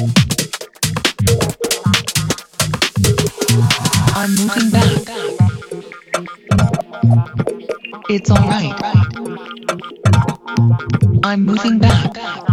I'm moving back. It's alright. I'm moving back.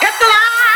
Catch the line!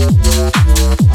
Yeah.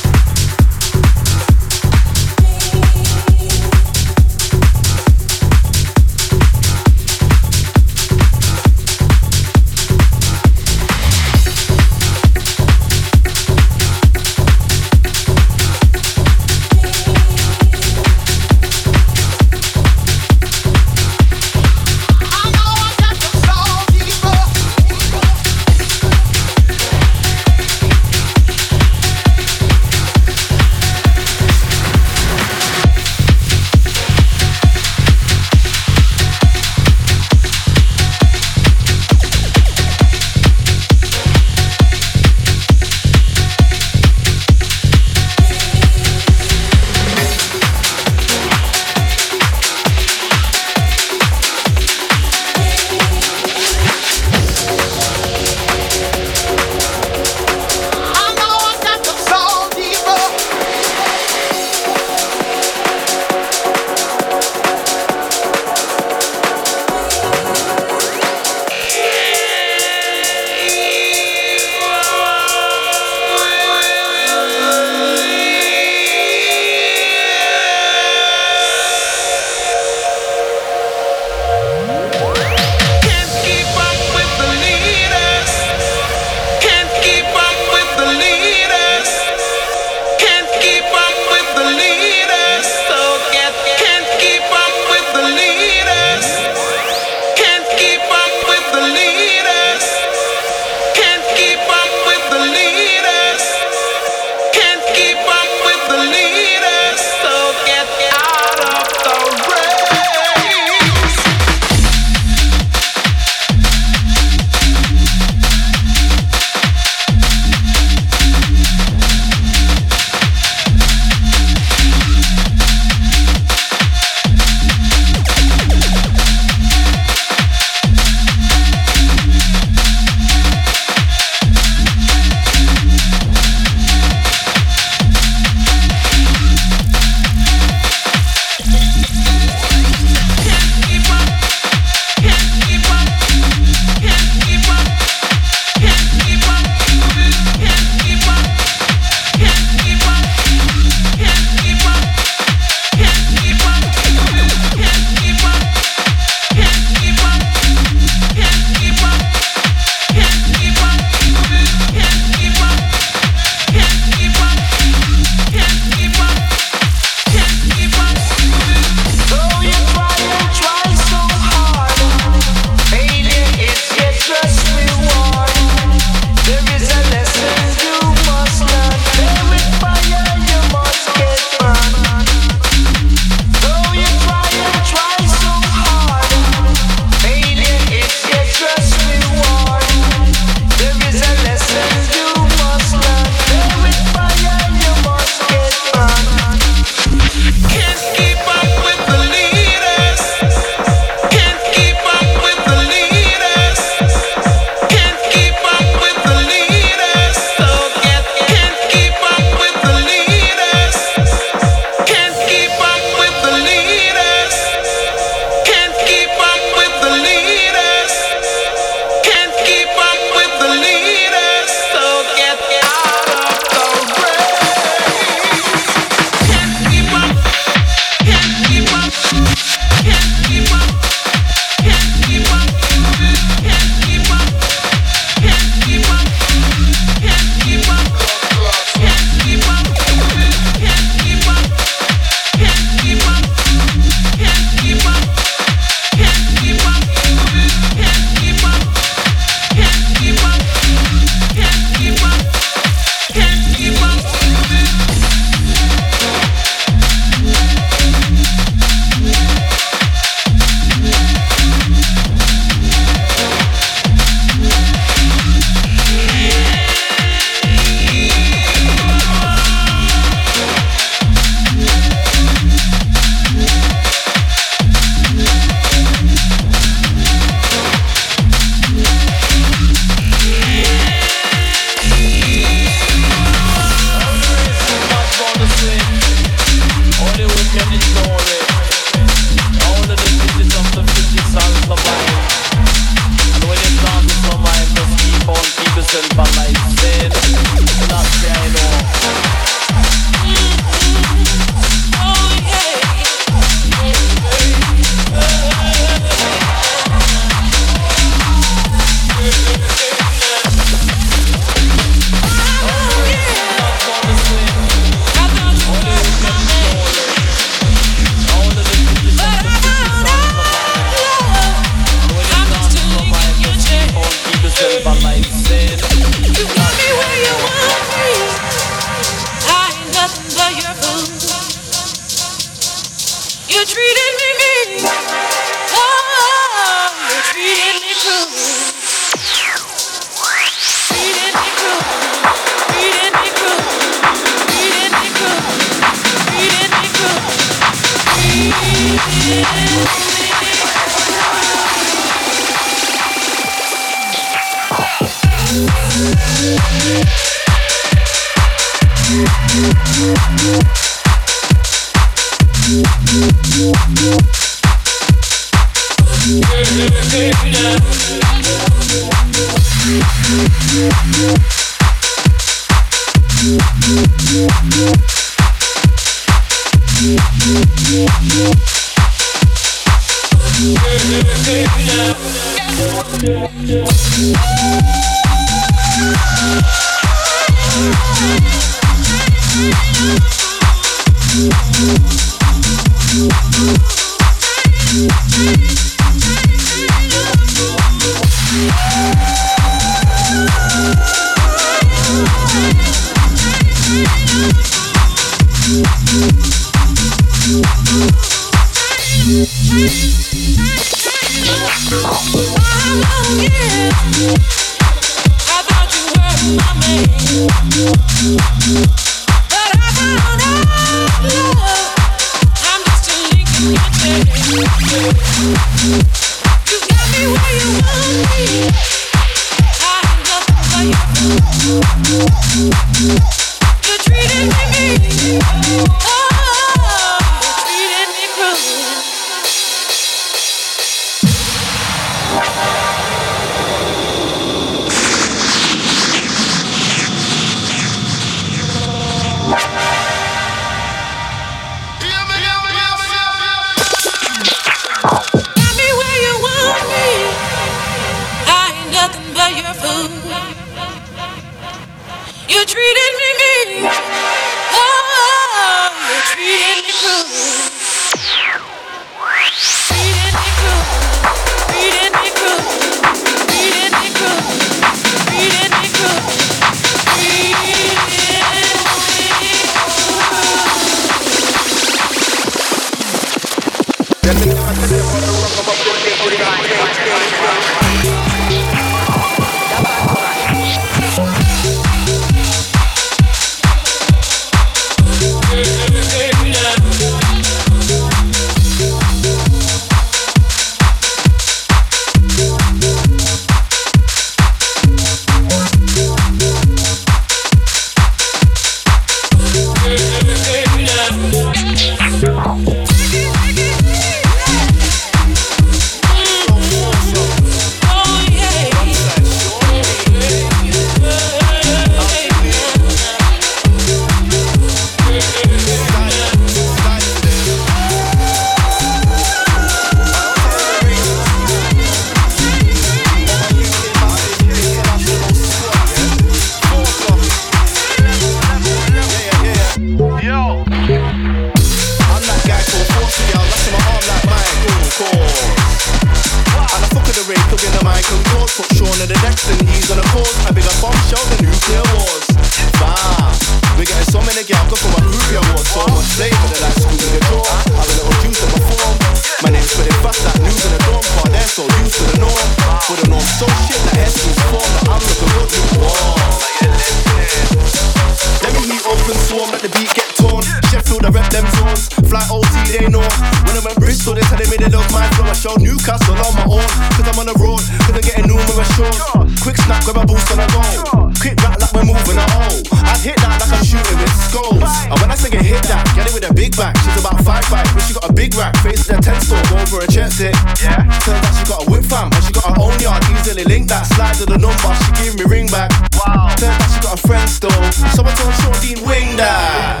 the beat get torn. Sheffield, I rep them zones. Fly OT, they know. When I went Bristol, they said they made it love my flow. I showed Newcastle on my own. Cause I'm on the road, cause I'm getting numerous shows. Quick snap, grab a boost and I go. Hit that like we're moving a hole. I hit that like I'm shooting with skulls. And when I sing it, hit that, get it with a big back. She's about five five, but she got a big rack. Face the a ten store, over a chest it. Yeah. Turns out she got a whip fam, and she got her own yard. Easily link that. Slide to the number, she gave me ring back. Wow. Turns out she got a friend though, so I told Sean wing that.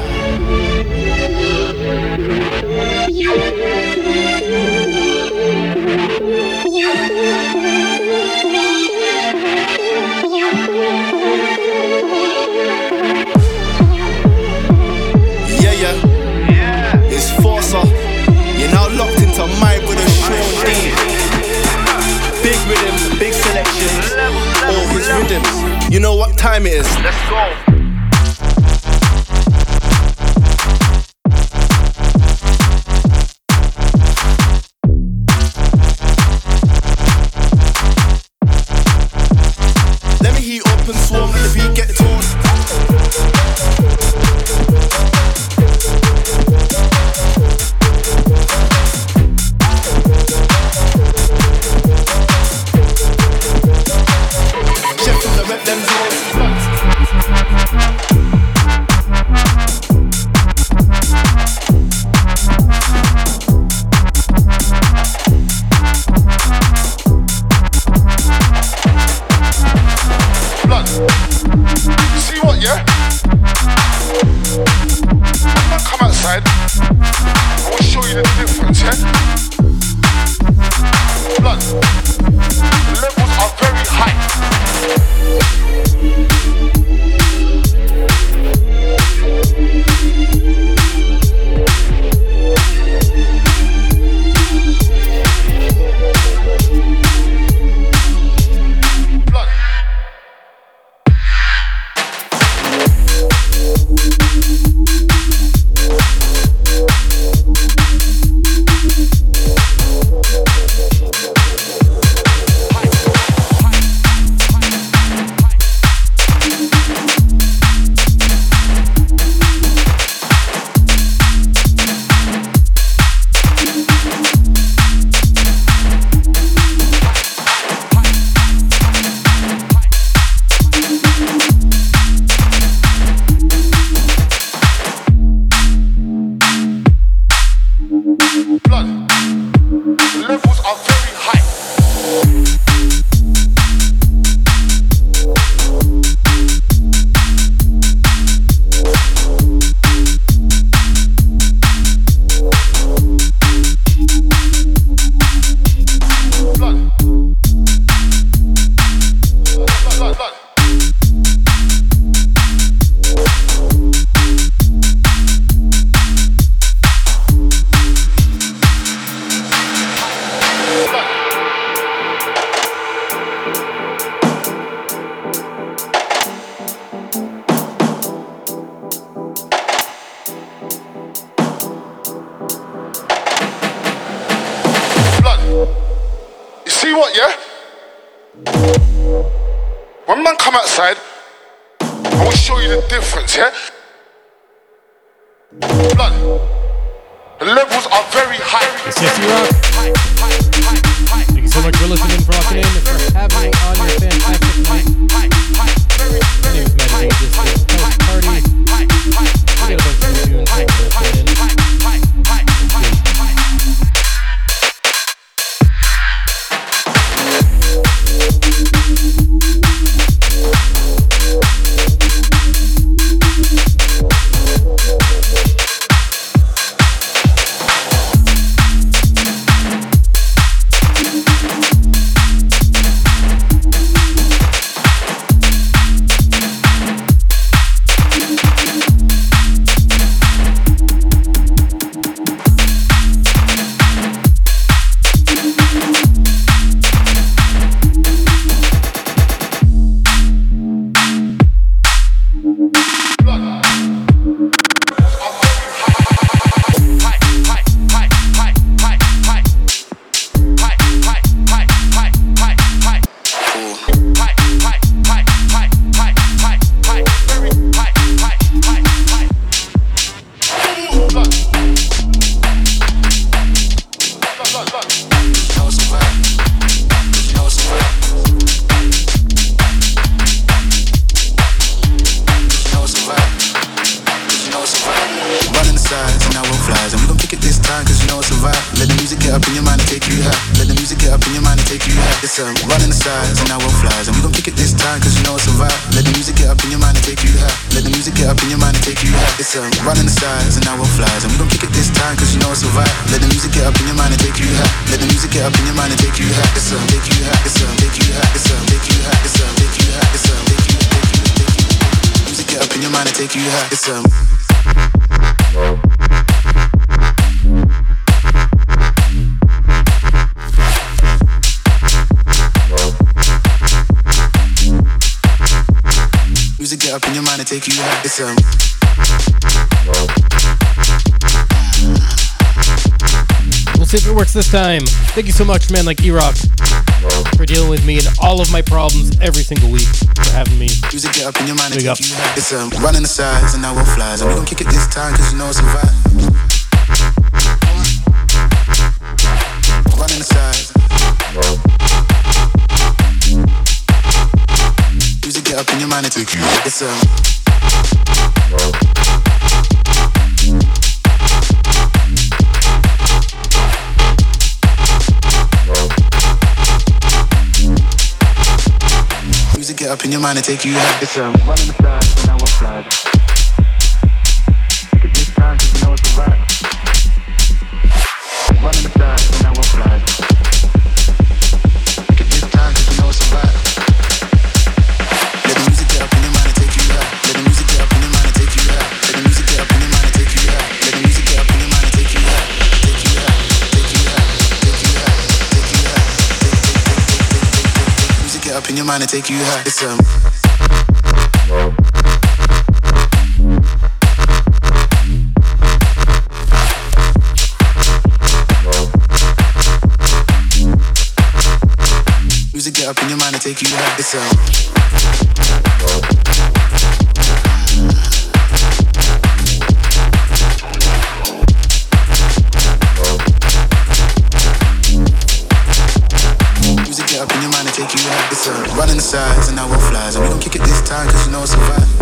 Yeah. Time it is. Let's go. This time. Thank you so much, man, like E-Rock, for dealing with me and all of my problems every single week, for having me. Music get up in your mind Big up. It's um. Running the sides and now we'll flies. And we gon' kick it this time cause you know it's a vibe. Running the sides. Music get up in your mind and take you. It's um. Up in your mind and take you high. It's um. Running the this time cause know it's a. Running the in your mind and take you high. It's um. Music get up in your mind and take you high. It's um. Running sides and now we'll flies. And we gon' kick it this time cause you know it's a vibe.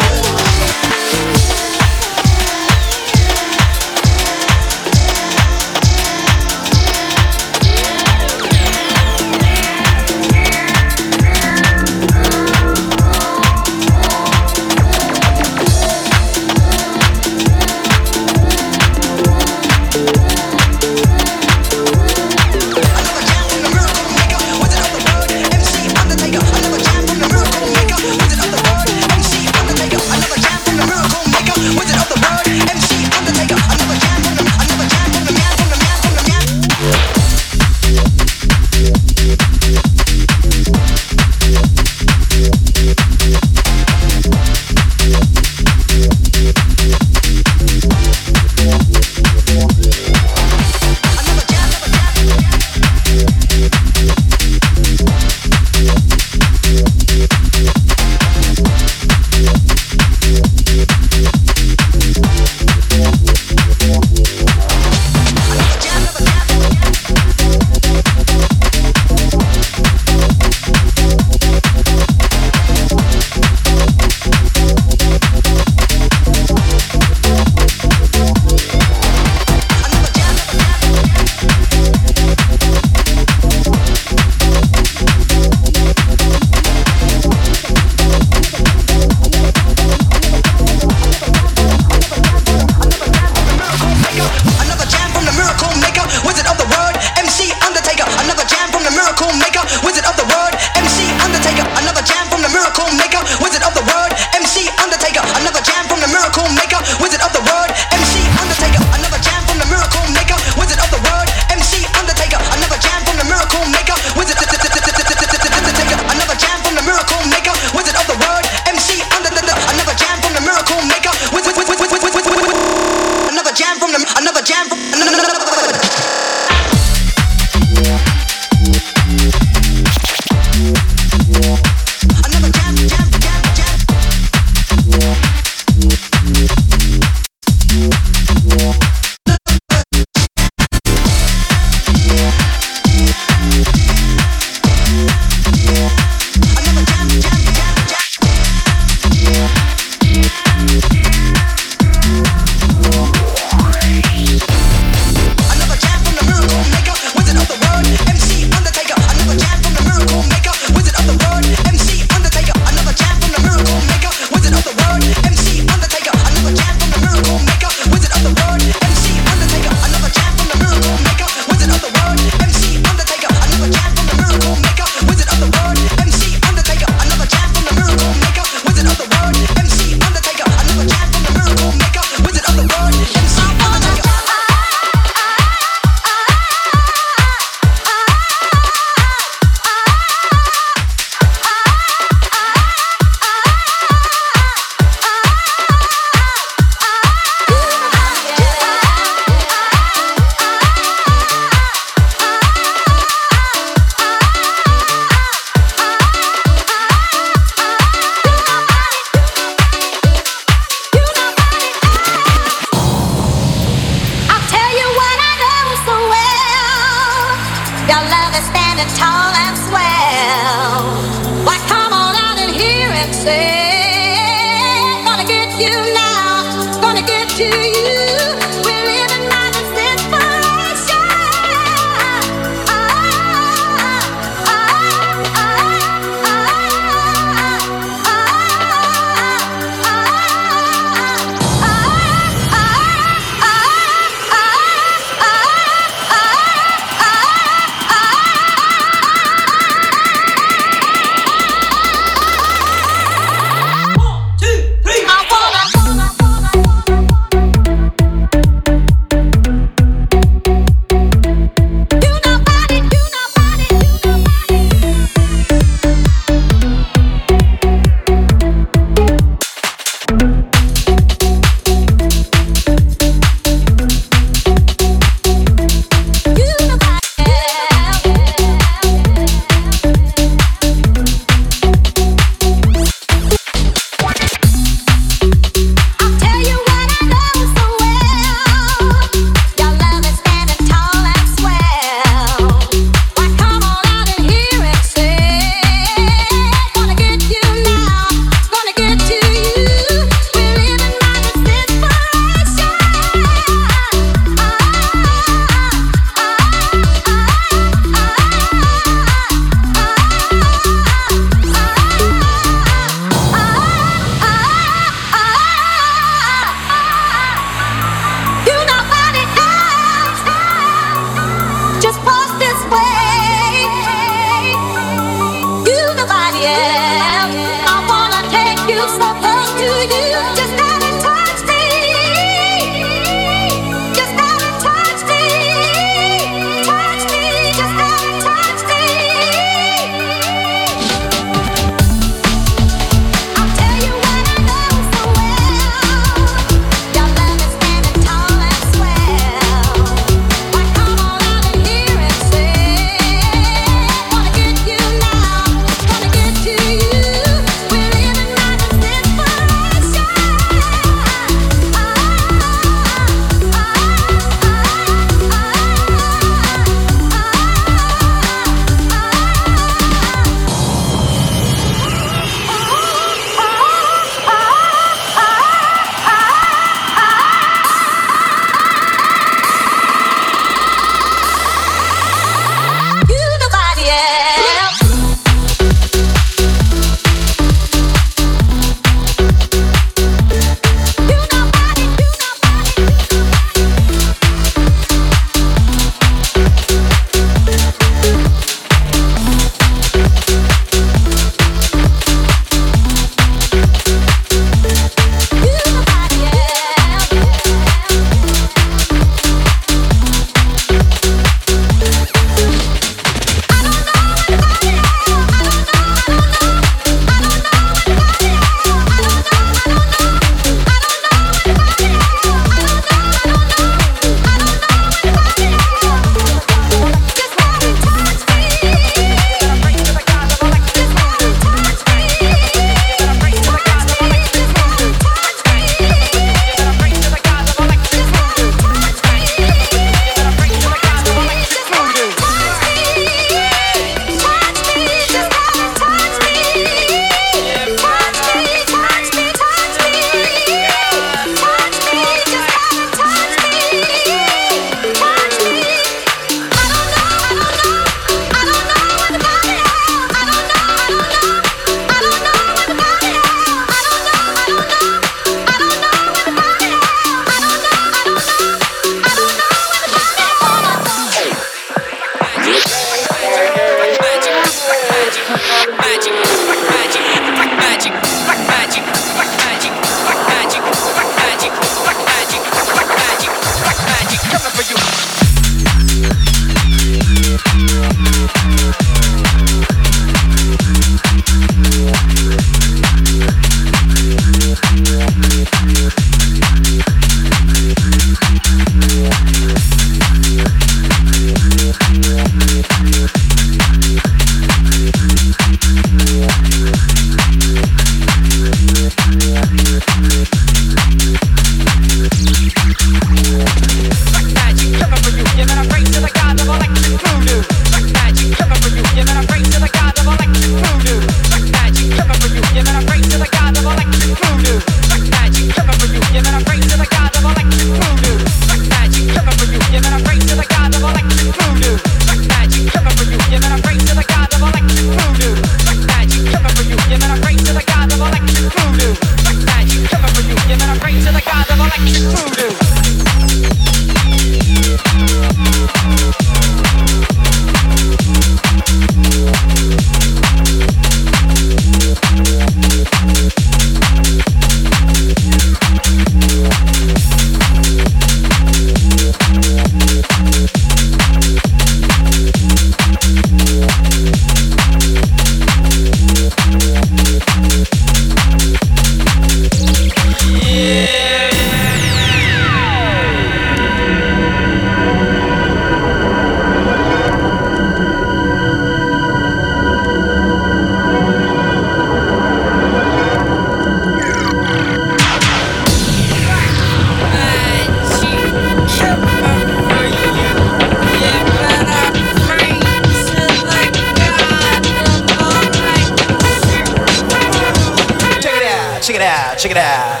Out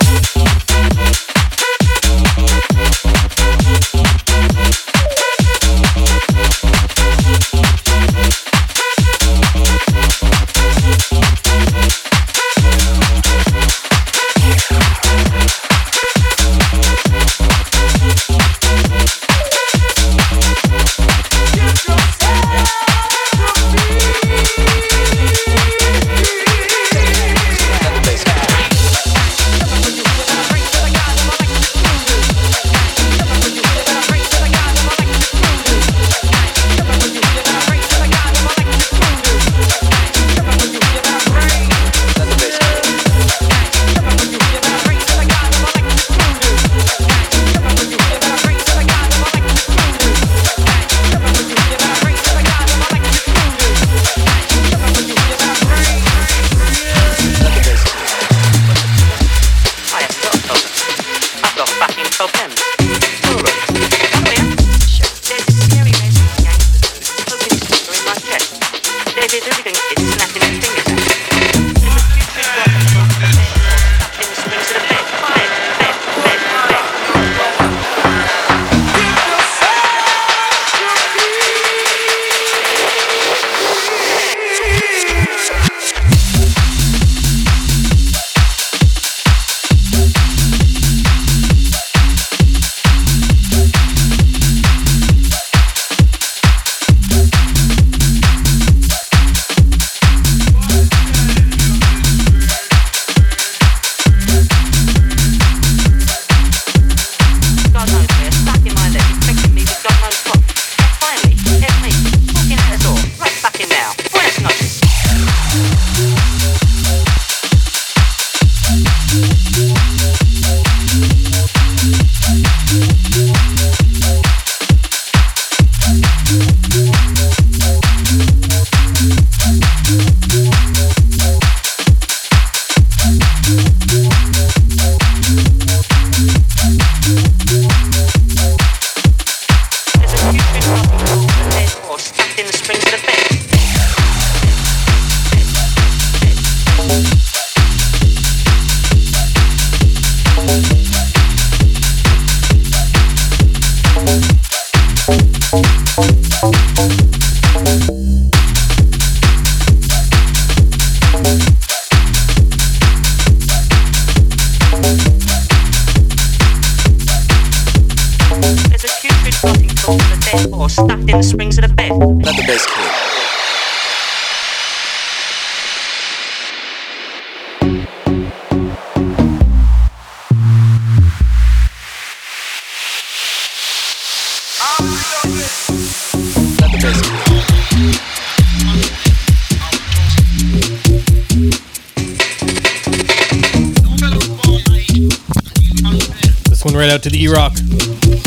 to the E-Rock.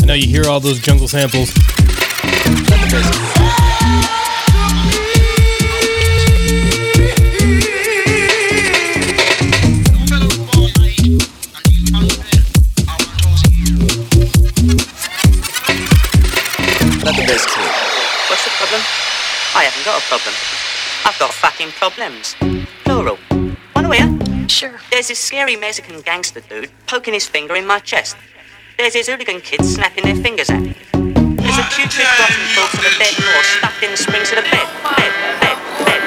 I know you hear all those jungle samples. What's the problem? I haven't got a problem. I've got fucking problems. Plural. Wanna hear? Sure. There's this scary Mexican gangster dude poking his finger in my chest. There's his hooligan kids snapping their fingers at me. There's a putrid rotten corpse of a dead horse stuck in the springs of the bed. Bed, bed, bed,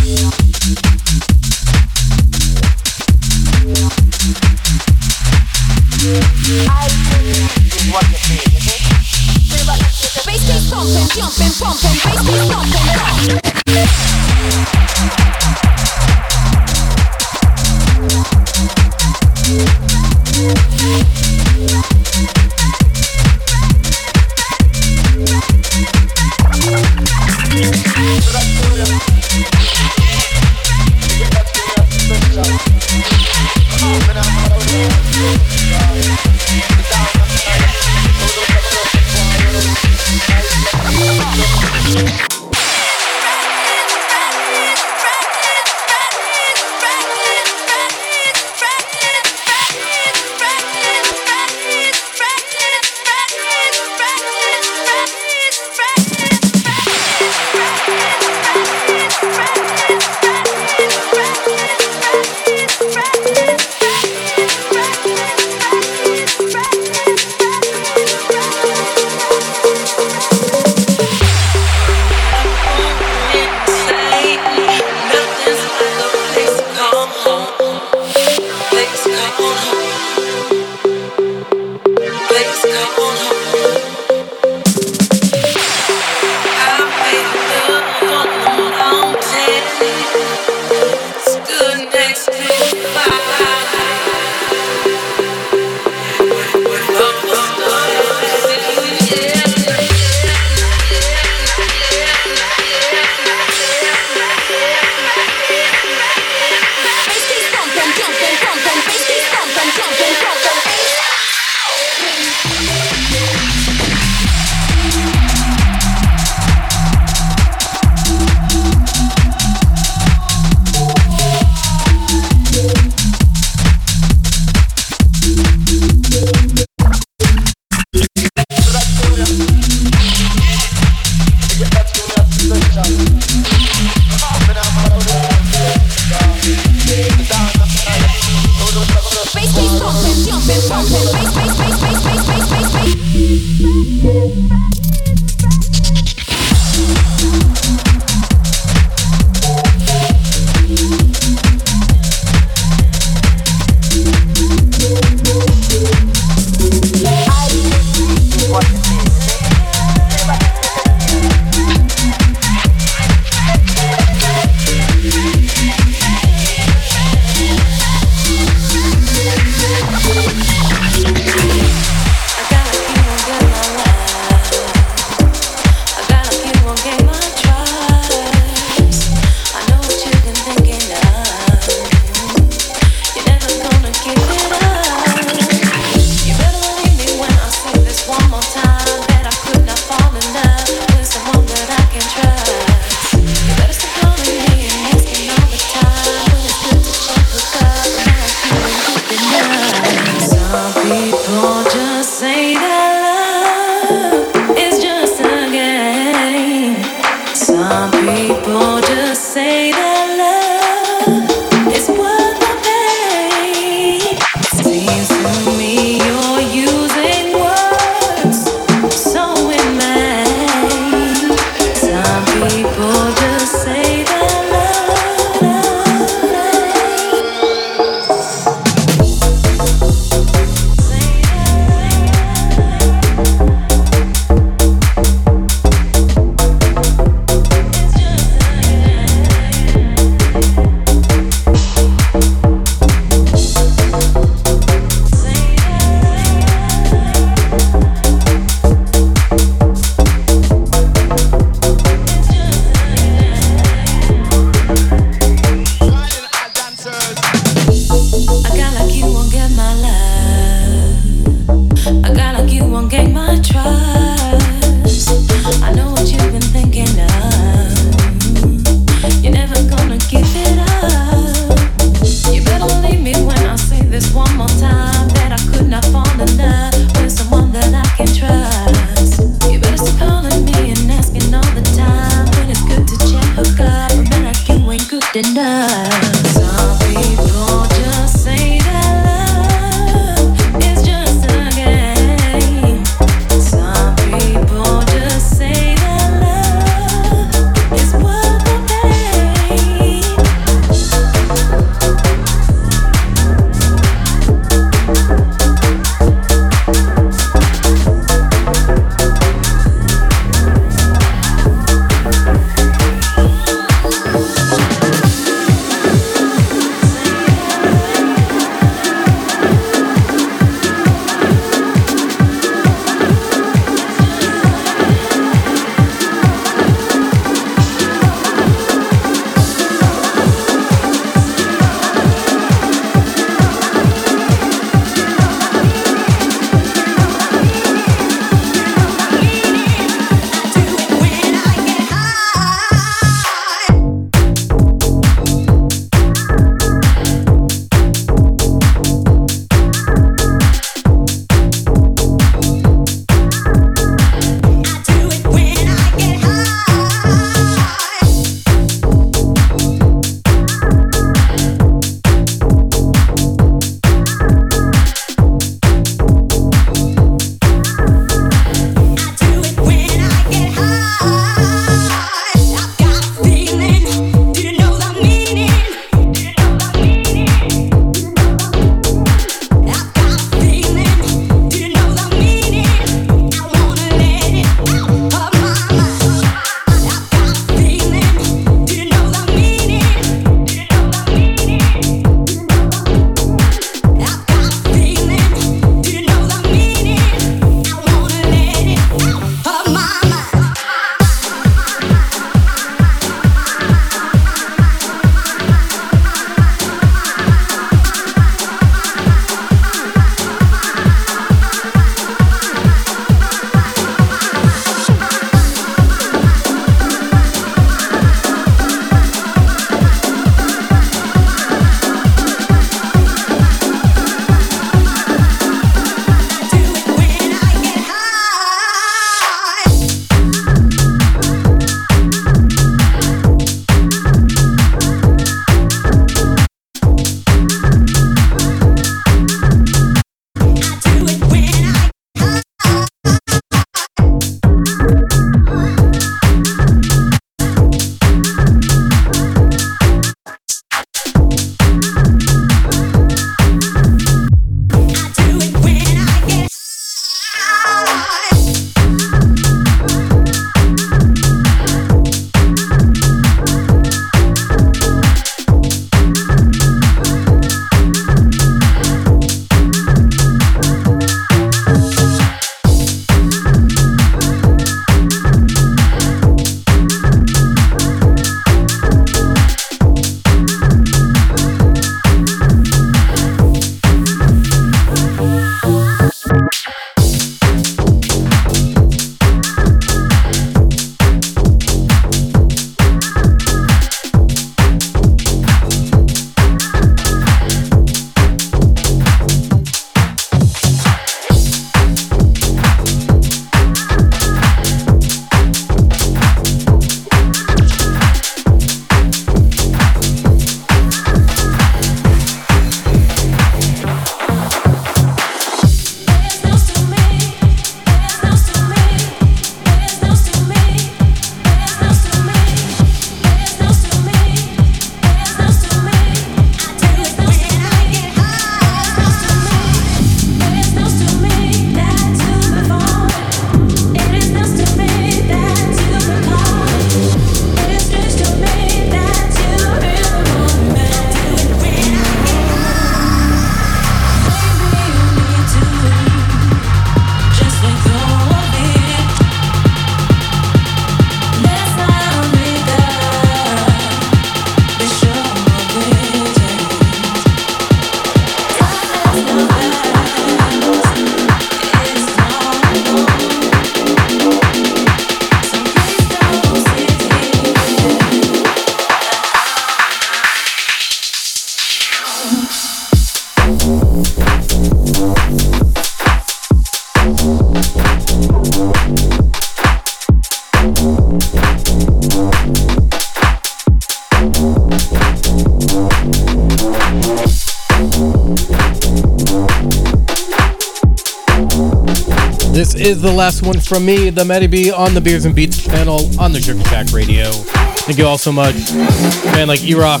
is the last one from me, the Matty B, on the Beers and Beats channel on the Sugar Shack Radio. Thank you all so much. Man like E-Rock,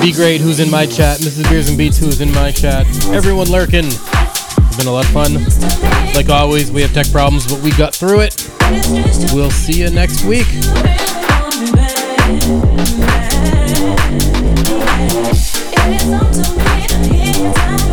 B Grade, who's in my chat, Mrs. Beers and Beats, who's in my chat, everyone lurking. It's been a lot of fun. Like always, we have tech problems, but we got through it. We'll see you next week. It is up to me, and